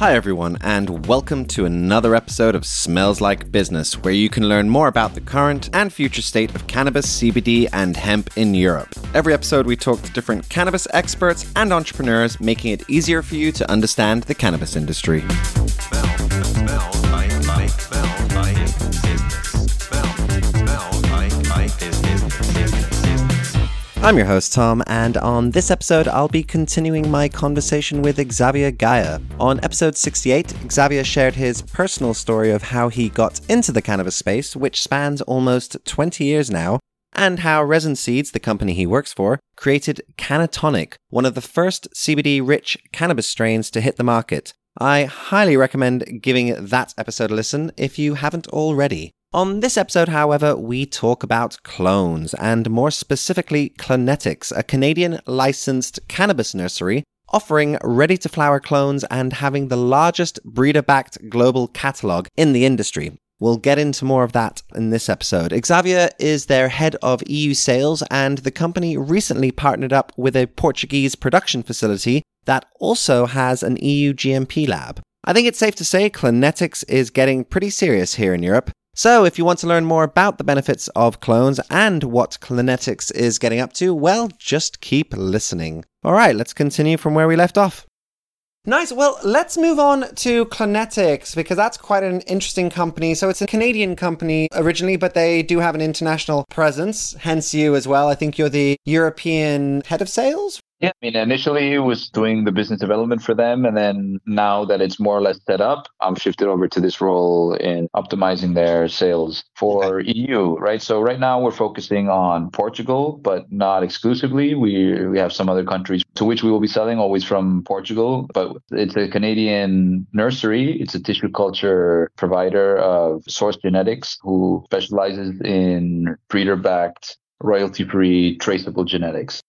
Hi, everyone, and welcome to another episode of Smells Like Business, where you can learn more about the current and future state of cannabis, CBD, and hemp in Europe. Every episode, we talk to different cannabis experts and entrepreneurs, making it easier for you to understand the cannabis industry. I'm your host, Tom, and on this episode, I'll be continuing my conversation with Xavier Gaia. On episode 68, Xavier shared his personal story of how he got into the cannabis space, which spans almost 20 years now, and how Resin Seeds, the company he works for, created Cannatonic, one of the first CBD rich cannabis strains to hit the market. I highly recommend giving that episode a listen if you haven't already. On this episode, however, we talk about clones, and more specifically, Klonetics, a Canadian licensed cannabis nursery offering ready to flower clones and having the largest breeder backed global catalogue in the industry. We'll get into more of that in this episode. Xavier is their head of EU sales, and the company recently partnered up with a Portuguese production facility that also has an EU GMP lab. I think it's safe to say Klonetics is getting pretty serious here in Europe. So, if you want to learn more about the benefits of clones and what Klonetics is getting up to, well, just keep listening. All right, let's continue from where we left off. Nice. Well, let's move on to Klonetics because that's quite an interesting company. So it's a Canadian company originally, but they do have an international presence, hence you as well. I think you're the European head of sales yeah, I mean, initially it was doing the business development for them. And then now that it's more or less set up, I'm shifted over to this role in optimizing their sales for okay. EU, right? So right now we're focusing on Portugal, but not exclusively. We, we have some other countries to which we will be selling always from Portugal, but it's a Canadian nursery. It's a tissue culture provider of source genetics who specializes in breeder backed royalty free traceable genetics.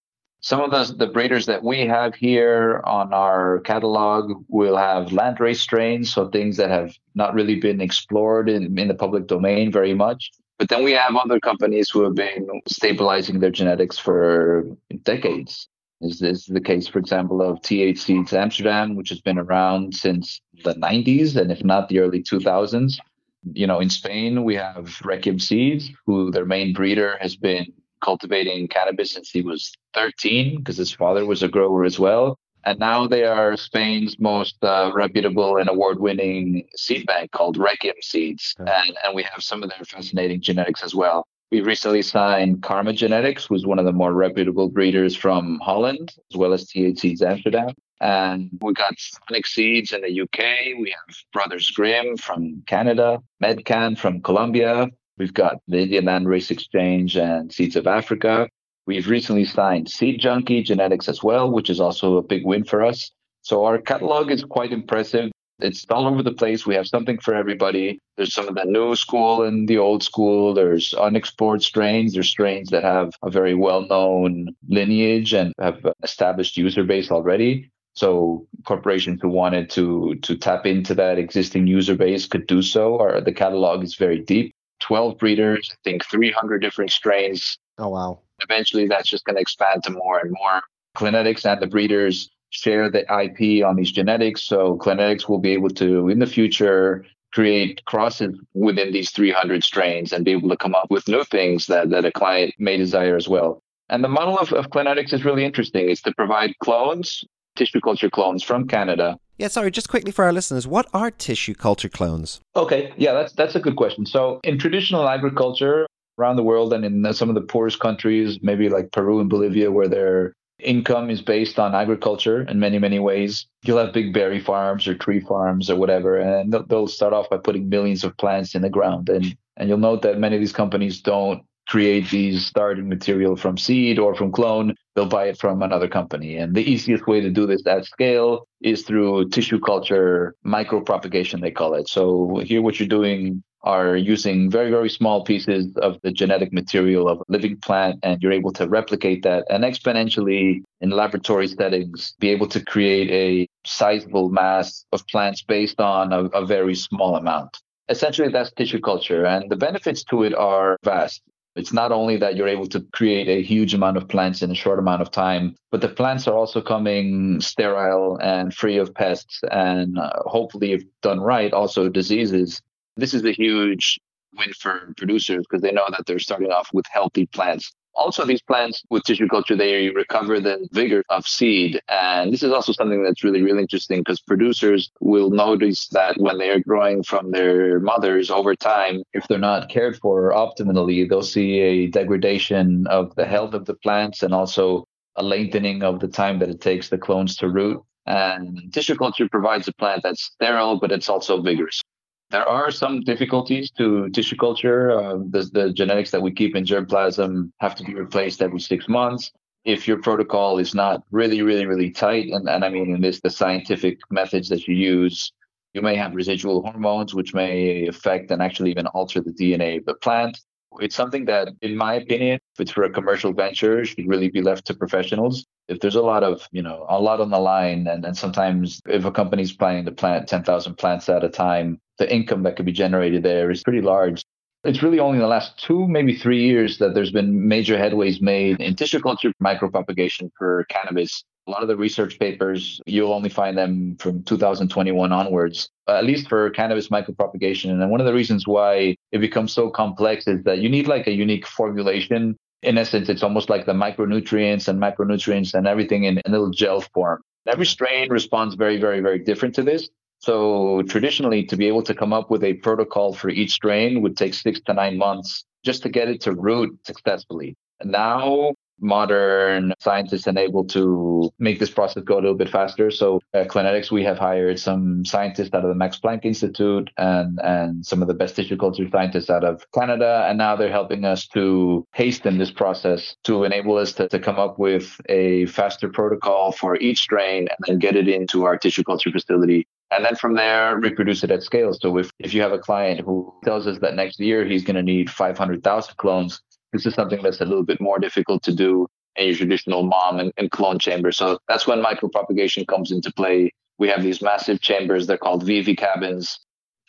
Some of the, the breeders that we have here on our catalog will have landrace strains, so things that have not really been explored in, in the public domain very much. But then we have other companies who have been stabilizing their genetics for decades. This is the case, for example, of TH Seeds Amsterdam, which has been around since the 90s, and if not the early 2000s. You know, in Spain, we have Requiem Seeds, who their main breeder has been cultivating cannabis since he was 13 because his father was a grower as well. And now they are Spain's most uh, reputable and award winning seed bank called Requiem Seeds. Okay. And, and we have some of their fascinating genetics as well. We recently signed Karma Genetics, who's one of the more reputable breeders from Holland, as well as TH Seeds Amsterdam. And we got Sonic Seeds in the UK. We have Brothers Grimm from Canada, Medcan from Colombia, We've got the Indian Land Race Exchange and Seeds of Africa. We've recently signed Seed Junky Genetics as well, which is also a big win for us. So our catalog is quite impressive. It's all over the place. We have something for everybody. There's some of the new school and the old school. There's unexplored strains. There's strains that have a very well known lineage and have established user base already. So corporations who wanted to to tap into that existing user base could do so. Or the catalog is very deep. 12 breeders, I think 300 different strains. Oh, wow. Eventually, that's just going to expand to more and more. Klonetics and the breeders share the IP on these genetics. So Klonetics will be able to, in the future, create crosses within these 300 strains and be able to come up with new things that, that a client may desire as well. And the model of, of Klonetics is really interesting. It's to provide clones, tissue culture clones from Canada yeah, sorry, just quickly for our listeners, what are tissue culture clones? Okay, yeah, that's that's a good question. So, in traditional agriculture around the world and in some of the poorest countries, maybe like Peru and Bolivia where their income is based on agriculture in many many ways, you'll have big berry farms or tree farms or whatever, and they'll start off by putting millions of plants in the ground and and you'll note that many of these companies don't create these starting material from seed or from clone, they'll buy it from another company. And the easiest way to do this at scale is through tissue culture micropropagation, they call it. So here, what you're doing are using very, very small pieces of the genetic material of a living plant, and you're able to replicate that and exponentially in laboratory settings be able to create a sizable mass of plants based on a, a very small amount. Essentially, that's tissue culture, and the benefits to it are vast It's not only that you're able to create a huge amount of plants in a short amount of time, but the plants are also coming sterile and free of pests and uh, hopefully, if done right, also diseases. This is a huge win for producers because they know that they're starting off with healthy plants also, these plants with tissue culture, they recover the vigor of seed. And this is also something that's really, really interesting because producers will notice that when they are growing from their mothers over time, if they're not cared for optimally, they'll see a degradation of the health of the plants and also a lengthening of the time that it takes the clones to root. And tissue culture provides a plant that's sterile, but it's also vigorous. There are some difficulties to tissue culture. Uh, the, the genetics that we keep in germplasm have to be replaced every six months. If your protocol is not really, really, really tight, and, and I mean in this the scientific methods that you use, you may have residual hormones which may affect and actually even alter the DNA of the plant. It's something that, in my opinion, if it's for a commercial venture, should really be left to professionals. If there's a lot of, you know, a lot on the line, and, and sometimes if a company's planning to plant 10,000 plants at a time, the income that could be generated there is pretty large. It's really only in the last two, maybe three years that there's been major headways made in tissue culture micropropagation for cannabis. A lot of the research papers, you'll only find them from 2021 onwards, at least for cannabis micropropagation. And one of the reasons why it becomes so complex is that you need like a unique formulation. In essence, it's almost like the micronutrients and macronutrients and everything in a little gel form. Every strain responds very, very, very different to this. So traditionally, to be able to come up with a protocol for each strain would take six to nine months just to get it to root successfully. Now modern scientists and able to make this process go a little bit faster. So uh, at Klonetics, we have hired some scientists out of the Max Planck Institute and, and some of the best tissue culture scientists out of Canada. And now they're helping us to hasten this process to enable us to, to come up with a faster protocol for each strain and then get it into our tissue culture facility and then from there reproduce it at scale so if, if you have a client who tells us that next year he's going to need 500000 clones this is something that's a little bit more difficult to do in your traditional mom and, and clone chamber. So that's when micropropagation comes into play. We have these massive chambers. They're called VV cabins.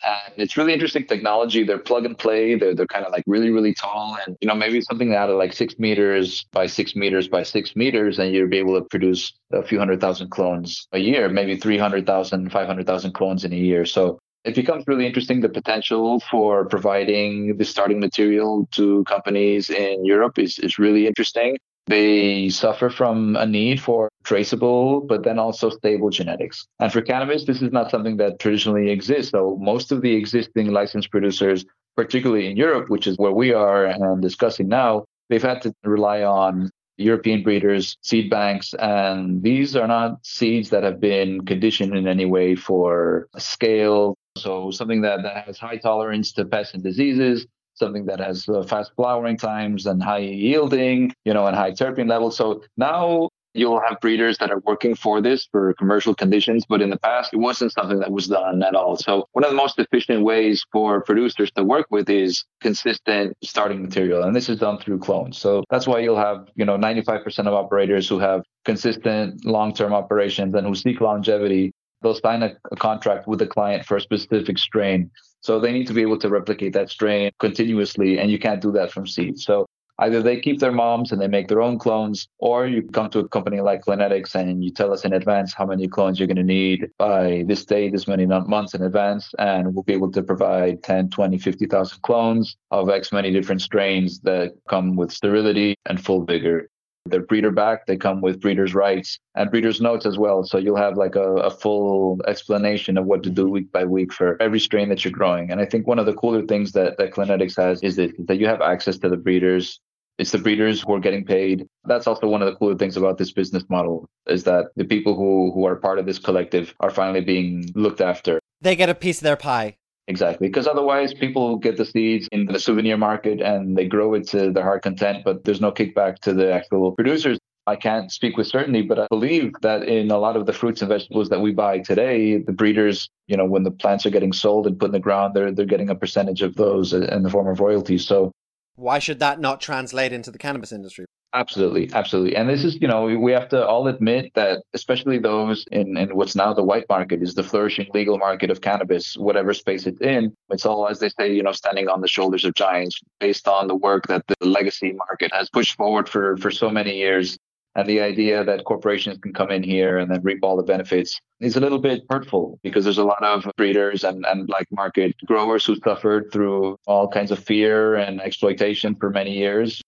And it's really interesting technology. They're plug and play. They're, they're kind of like really, really tall. And, you know, maybe something out of like six meters by six meters by six meters, and you'll be able to produce a few hundred thousand clones a year, maybe 300,000, 500,000 clones in a year. So it becomes really interesting the potential for providing the starting material to companies in Europe is, is really interesting. They suffer from a need for traceable, but then also stable genetics. And for cannabis, this is not something that traditionally exists. So most of the existing licensed producers, particularly in Europe, which is where we are and discussing now, they've had to rely on European breeders, seed banks, and these are not seeds that have been conditioned in any way for scale, so something that, that has high tolerance to pests and diseases, something that has uh, fast flowering times and high yielding, you know, and high terpene levels. So now you'll have breeders that are working for this for commercial conditions, but in the past it wasn't something that was done at all. So one of the most efficient ways for producers to work with is consistent starting material, and this is done through clones. So that's why you'll have you know 95% of operators who have consistent long-term operations and who seek longevity they'll sign a, a contract with the client for a specific strain. So they need to be able to replicate that strain continuously, and you can't do that from seed. So either they keep their moms and they make their own clones, or you come to a company like Klonetics and you tell us in advance how many clones you're going to need by this date, this many months in advance, and we'll be able to provide 10, 20, 50,000 clones of X many different strains that come with sterility and full vigor. They're breeder back. They come with breeder's rights and breeder's notes as well. So you'll have like a, a, full explanation of what to do week by week for every strain that you're growing. And I think one of the cooler things that, that Klonetics has is that, that you have access to the breeders. It's the breeders who are getting paid. That's also one of the cooler things about this business model is that the people who, who are part of this collective are finally being looked after. They get a piece of their pie. Exactly, because otherwise people get the seeds in the souvenir market and they grow it to their heart content, but there's no kickback to the actual producers. I can't speak with certainty, but I believe that in a lot of the fruits and vegetables that we buy today, the breeders, you know, when the plants are getting sold and put in the ground, they're they're getting a percentage of those in the form of royalties. So why should that not translate into the cannabis industry? Absolutely, absolutely. And this is, you know, we have to all admit that, especially those in, in what's now the white market, is the flourishing legal market of cannabis, whatever space it's in. It's all, as they say, you know, standing on the shoulders of giants based on the work that the legacy market has pushed forward for, for so many years. And the idea that corporations can come in here and then reap all the benefits is a little bit hurtful because there's a lot of breeders and, and black market growers who suffered through all kinds of fear and exploitation for many years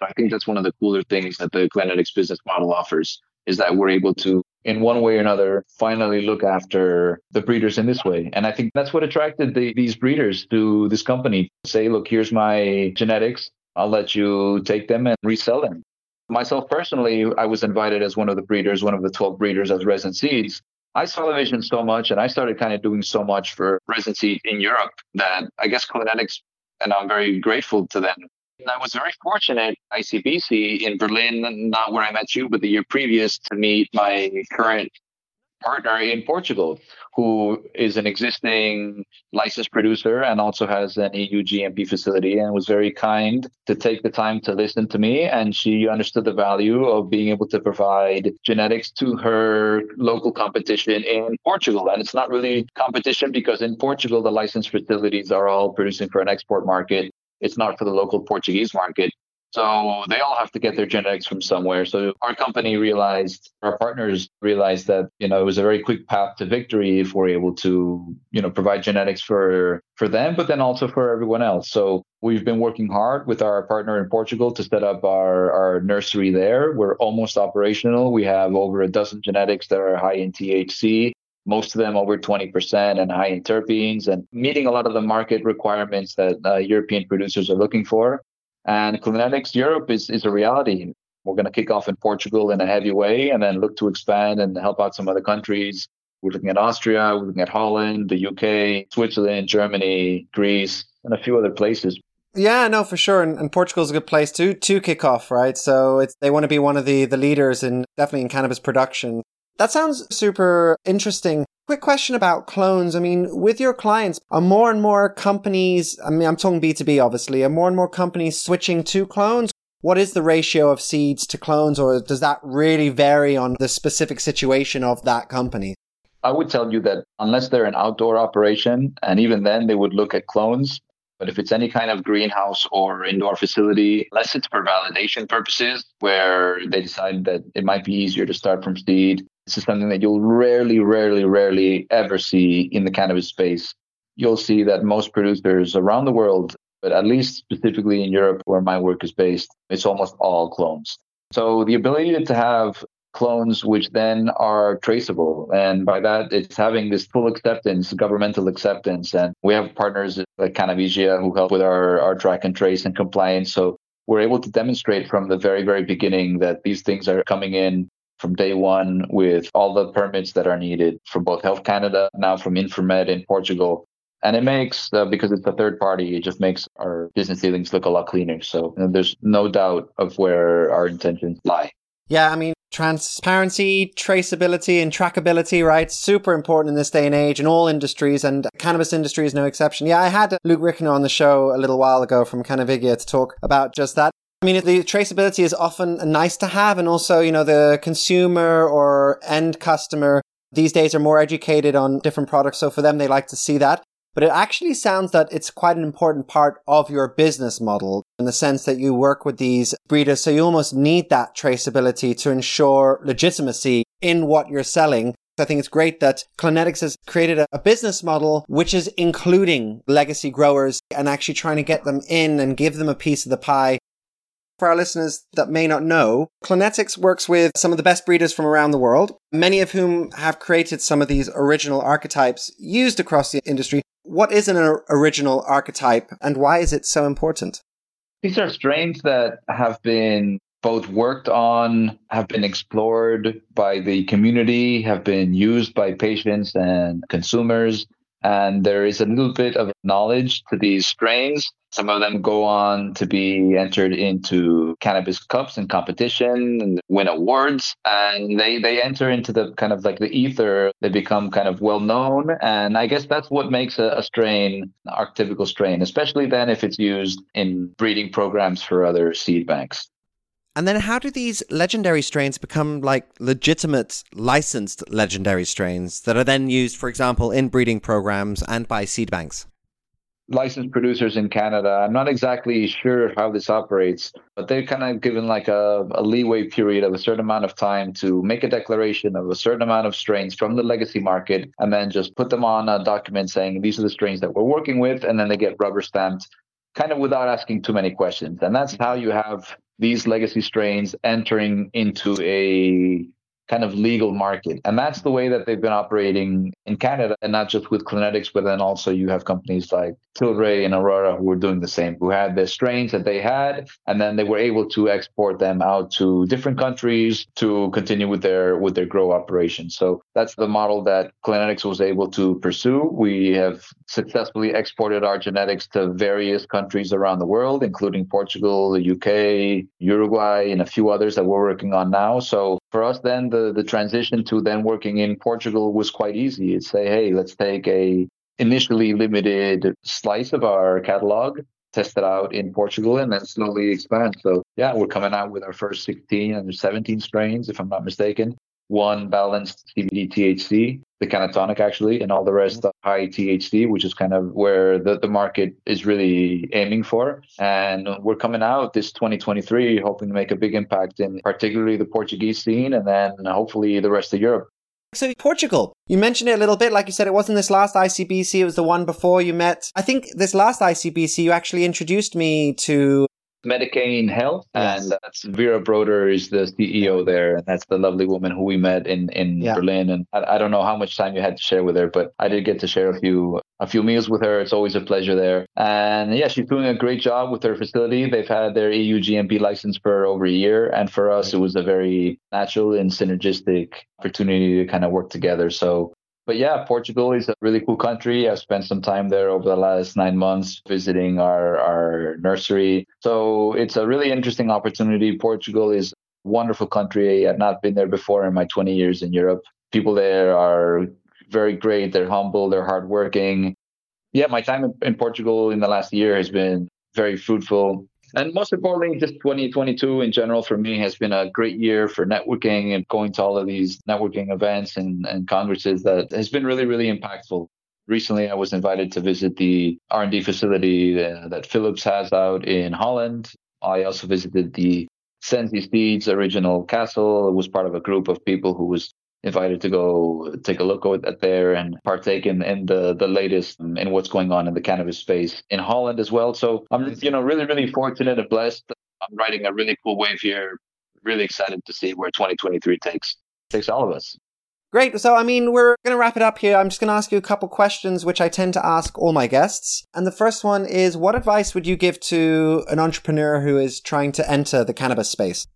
I think that's one of the cooler things that the Klonetics business model offers is that we're able to, in one way or another, finally look after the breeders in this way. And I think that's what attracted the, these breeders to this company. Say, look, here's my genetics. I'll let you take them and resell them. Myself personally, I was invited as one of the breeders, one of the 12 breeders as Resin Seeds. I saw the vision so much and I started kind of doing so much for residency in Europe that I guess Klonetics, and I'm very grateful to them, I was very fortunate, ICBC in Berlin, not where I met you, but the year previous, to meet my current partner in Portugal, who is an existing licensed producer and also has an EU GMP facility and was very kind to take the time to listen to me. And she understood the value of being able to provide genetics to her local competition in Portugal. And it's not really competition because in Portugal, the licensed facilities are all producing for an export market. It's not for the local Portuguese market. So they all have to get their genetics from somewhere. So our company realized, our partners realized that, you know, it was a very quick path to victory if we're able to, you know, provide genetics for for them, but then also for everyone else. So we've been working hard with our partner in Portugal to set up our, our nursery there. We're almost operational. We have over a dozen genetics that are high in THC most of them over 20% and high in terpenes and meeting a lot of the market requirements that uh, European producers are looking for. And Klonetics Europe is, is a reality. We're going to kick off in Portugal in a heavy way and then look to expand and help out some other countries. We're looking at Austria, we're looking at Holland, the UK, Switzerland, Germany, Greece, and a few other places. Yeah, no, for sure. And, and Portugal's a good place to to kick off, right? So they want to be one of the the leaders in definitely in cannabis production. That sounds super interesting. Quick question about clones. I mean, with your clients, are more and more companies, I mean, I'm talking B2B obviously, are more and more companies switching to clones? What is the ratio of seeds to clones, or does that really vary on the specific situation of that company? I would tell you that unless they're an outdoor operation, and even then they would look at clones, but if it's any kind of greenhouse or indoor facility, unless it's for validation purposes, where they decide that it might be easier to start from seed, this is something that you'll rarely, rarely, rarely ever see in the cannabis space. You'll see that most producers around the world, but at least specifically in Europe, where my work is based, it's almost all clones. So the ability to have clones which then are traceable. And by that, it's having this full acceptance, governmental acceptance. And we have partners like Cannavigia who help with our, our track and trace and compliance. So we're able to demonstrate from the very, very beginning that these things are coming in from day one with all the permits that are needed from both Health Canada, now from Infarmed in Portugal. And it makes, uh, because it's a third party, it just makes our business dealings look a lot cleaner. So you know, there's no doubt of where our intentions lie. Yeah, I mean, transparency, traceability, and trackability, right? Super important in this day and age in all industries, and cannabis industry is no exception. Yeah, I had Luke Rickner on the show a little while ago from Cannavigia to talk about just that. I mean, the traceability is often nice to have, and also, you know, the consumer or end customer these days are more educated on different products. So for them, they like to see that but it actually sounds that it's quite an important part of your business model in the sense that you work with these breeders. So you almost need that traceability to ensure legitimacy in what you're selling. I think it's great that Klonetics has created a, business model which is including legacy growers and actually trying to get them in and give them a piece of the pie for our listeners that may not know, Klonetics works with some of the best breeders from around the world, many of whom have created some of these original archetypes used across the industry. What is an original archetype and why is it so important? These are strains that have been both worked on, have been explored by the community, have been used by patients and consumers. And there is a little bit of knowledge to these strains some of them go on to be entered into cannabis cups and competition and win awards. And they, they enter into the kind of like the ether. They become kind of well known. And I guess that's what makes a, a strain, archetypical strain, especially then if it's used in breeding programs for other seed banks. And then how do these legendary strains become like legitimate licensed legendary strains that are then used, for example, in breeding programs and by seed banks? Licensed producers in Canada. I'm not exactly sure how this operates, but they're kind of given like a, a, leeway period of a certain amount of time to make a declaration of a certain amount of strains from the legacy market and then just put them on a document saying these are the strains that we're working with. And then they get rubber stamped kind of without asking too many questions. And that's how you have these legacy strains entering into a kind of legal market. And that's the way that they've been operating in Canada, and not just with Klonetics, but then also you have companies like Tilray and Aurora who were doing the same, who had the strains that they had, and then they were able to export them out to different countries to continue with their with their grow operations. So that's the model that Klonetics was able to pursue. We have successfully exported our genetics to various countries around the world, including Portugal, the UK, Uruguay, and a few others that we're working on now. So for us, then the, the transition to then working in Portugal was quite easy. It's say, hey, let's take a initially limited slice of our catalog, test it out in Portugal, and then slowly expand. So yeah, we're coming out with our first 16 and 17 strains, if I'm not mistaken one balanced CBD THC, the Cannatonic actually, and all the rest high THC, which is kind of where the, the market is really aiming for. And we're coming out this 2023, hoping to make a big impact in particularly the Portuguese scene and then hopefully the rest of Europe. So, Portugal, you mentioned it a little bit. Like you said, it wasn't this last ICBC, it was the one before you met. I think this last ICBC, you actually introduced me to Medicaine Health, yes. and that's Vera Broder is the CEO there, and that's the lovely woman who we met in in yeah. Berlin. And I, I, don't know how much time you had to share with her, but I did get to share a few a few meals with her. It's always a pleasure there, and yeah, she's doing a great job with her facility. They've had their EU GMP license for over a year, and for us, it was a very natural and synergistic opportunity to kind of work together. So but yeah, Portugal is a really cool country. I've spent some time there over the last nine months visiting our, our nursery. So it's a really interesting opportunity. Portugal is a wonderful country. I've not been there before in my 20 years in Europe. People there are very great. They're humble, they're hardworking. Yeah, my time in, in Portugal in the last year has been very fruitful. And most importantly, just 2022 in general for me has been a great year for networking and going to all of these networking events and, and congresses that has been really, really impactful. Recently, I was invited to visit the R&D facility uh, that Philips has out in Holland. I also visited the Sensi Seeds original castle. It was part of a group of people who was invited to go take a look at there and partake in, in the, the latest in what's going on in the cannabis space in Holland as well. So I'm you know really really fortunate and blessed. I'm riding a really cool wave here. Really excited to see where 2023 takes takes all of us. Great. So, I mean, we're going to wrap it up here. I'm just going to ask you a couple questions, which I tend to ask all my guests. And the first one is What advice would you give to an entrepreneur who is trying to enter the cannabis space?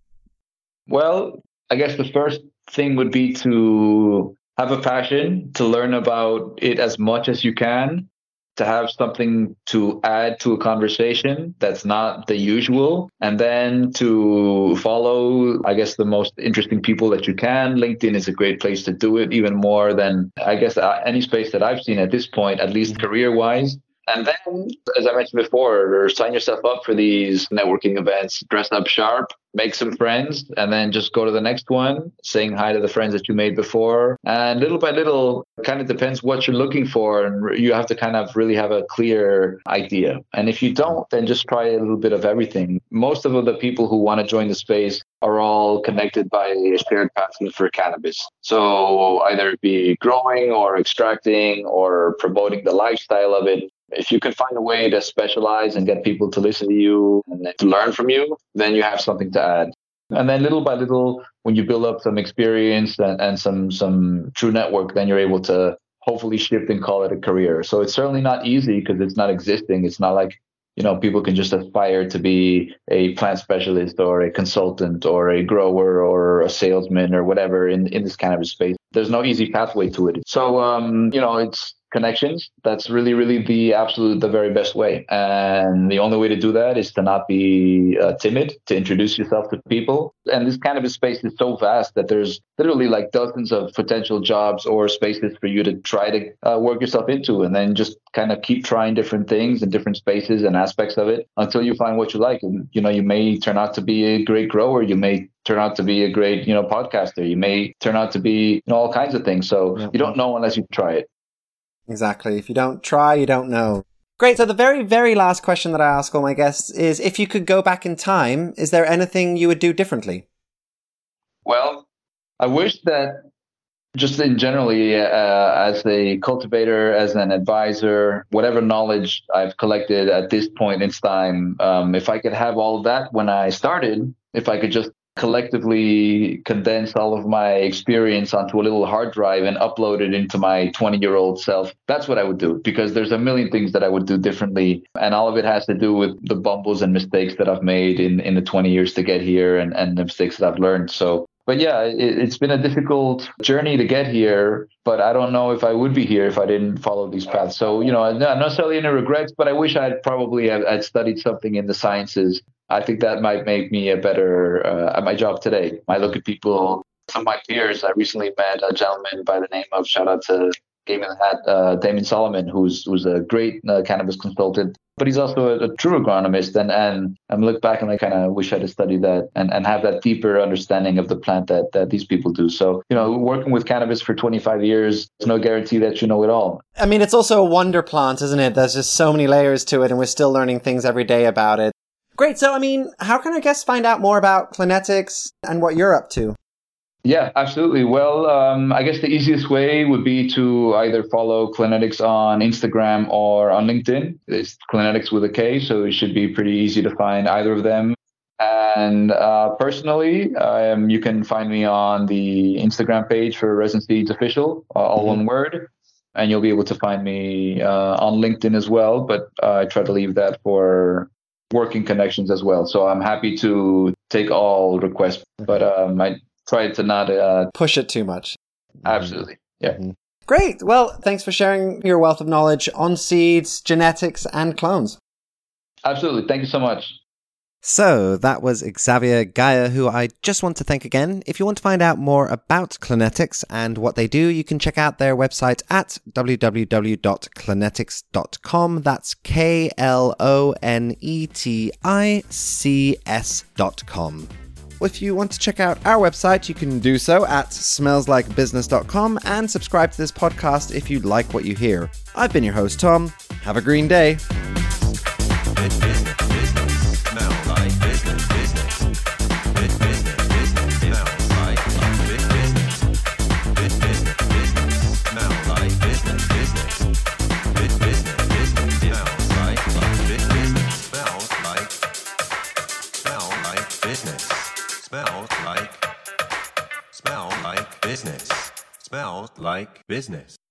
Well, I guess the first thing would be to have a passion, to learn about it as much as you can, to have something to add to a conversation that's not the usual, and then to follow, I guess, the most interesting people that you can. LinkedIn is a great place to do it, even more than, I guess, uh, any space that I've seen at this point, at least career wise. And then, as I mentioned before, sign yourself up for these networking events, dress up sharp, make some friends, and then just go to the next one, saying hi to the friends that you made before. And little by little, kind of depends what you're looking for. And you have to kind of really have a clear idea. And if you don't, then just try a little bit of everything. Most of the people who want to join the space are all connected by a shared passion for cannabis. So either be growing or extracting or promoting the lifestyle of it if you can find a way to specialize and get people to listen to you and to learn from you, then you have something to add. And then little by little, when you build up some experience and, and some some true network, then you're able to hopefully shift and call it a career. So it's certainly not easy because it's not existing. It's not like you know people can just aspire to be a plant specialist or a consultant or a grower or a salesman or whatever in in this kind of space. There's no easy pathway to it. So um, you know it's connections. That's really, really the absolute, the very best way. And the only way to do that is to not be uh, timid, to introduce yourself to people. And this cannabis space is so vast that there's literally like dozens of potential jobs or spaces for you to try to uh, work yourself into, and then just kind of keep trying different things and different spaces and aspects of it until you find what you like. And you know, you may turn out to be a great grower. You may turn out to be a great, you know, podcaster. You may turn out to be you know, all kinds of things. So you don't know unless you try it. Exactly. If you don't try, you don't know. Great. So the very, very last question that I ask all my guests is if you could go back in time, is there anything you would do differently? Well, I wish that just in generally uh, as a cultivator as an advisor whatever knowledge i've collected at this point in time um, if i could have all of that when i started if i could just collectively condense all of my experience onto a little hard drive and upload it into my 20 year old self that's what i would do because there's a million things that i would do differently and all of it has to do with the bumbles and mistakes that i've made in, in the 20 years to get here and, and the mistakes that i've learned so but yeah, it, has been a difficult journey to get here. But I don't know if I would be here if I didn't follow these paths. So you know, I'm not necessarily any regrets, but I wish I'd probably have, I'd studied something in the sciences. I think that might make me a better uh, at my job today. I look at people, some of my peers. I recently met a gentleman by the name of shout out to Game in the Hat, uh, Damien Solomon, who's who's a great uh, cannabis consultant but he's also a, a, true agronomist. And and I look back and I kind of wish I'd studied that and, and have that deeper understanding of the plant that that these people do. So you know, working with cannabis for 25 years, there's no guarantee that you know it all. I mean, it's also a wonder plant, isn't it? There's just so many layers to it, and we're still learning things every day about it. Great. So, I mean, how can our guests find out more about Klonetics and what you're up to? Yeah, absolutely. Well, um, I guess the easiest way would be to either follow Klonetics on Instagram or on LinkedIn. It's Klonetics with a K, so it should be pretty easy to find either of them. And uh, personally, um, you can find me on the Instagram page for Resin Seeds Official, uh, all mm-hmm. one word. And you'll be able to find me uh, on LinkedIn as well. But I try to leave that for working connections as well. So I'm happy to take all requests. But um, I try to not uh, push it too much. Absolutely. Yeah. Mm-hmm. Great. Well, thanks for sharing your wealth of knowledge on seeds, genetics, and clones. Absolutely. Thank you so much. So that was Xavier Gaia, who I just want to thank again. If you want to find out more about Klonetics and what they do, you can check out their website at www.klonetics.com. That's K L O N E T I C S.com. If you want to check out our website, you can do so at smellslikebusiness.com and subscribe to this podcast if you like what you hear. I've been your host, Tom. Have a green day. Business.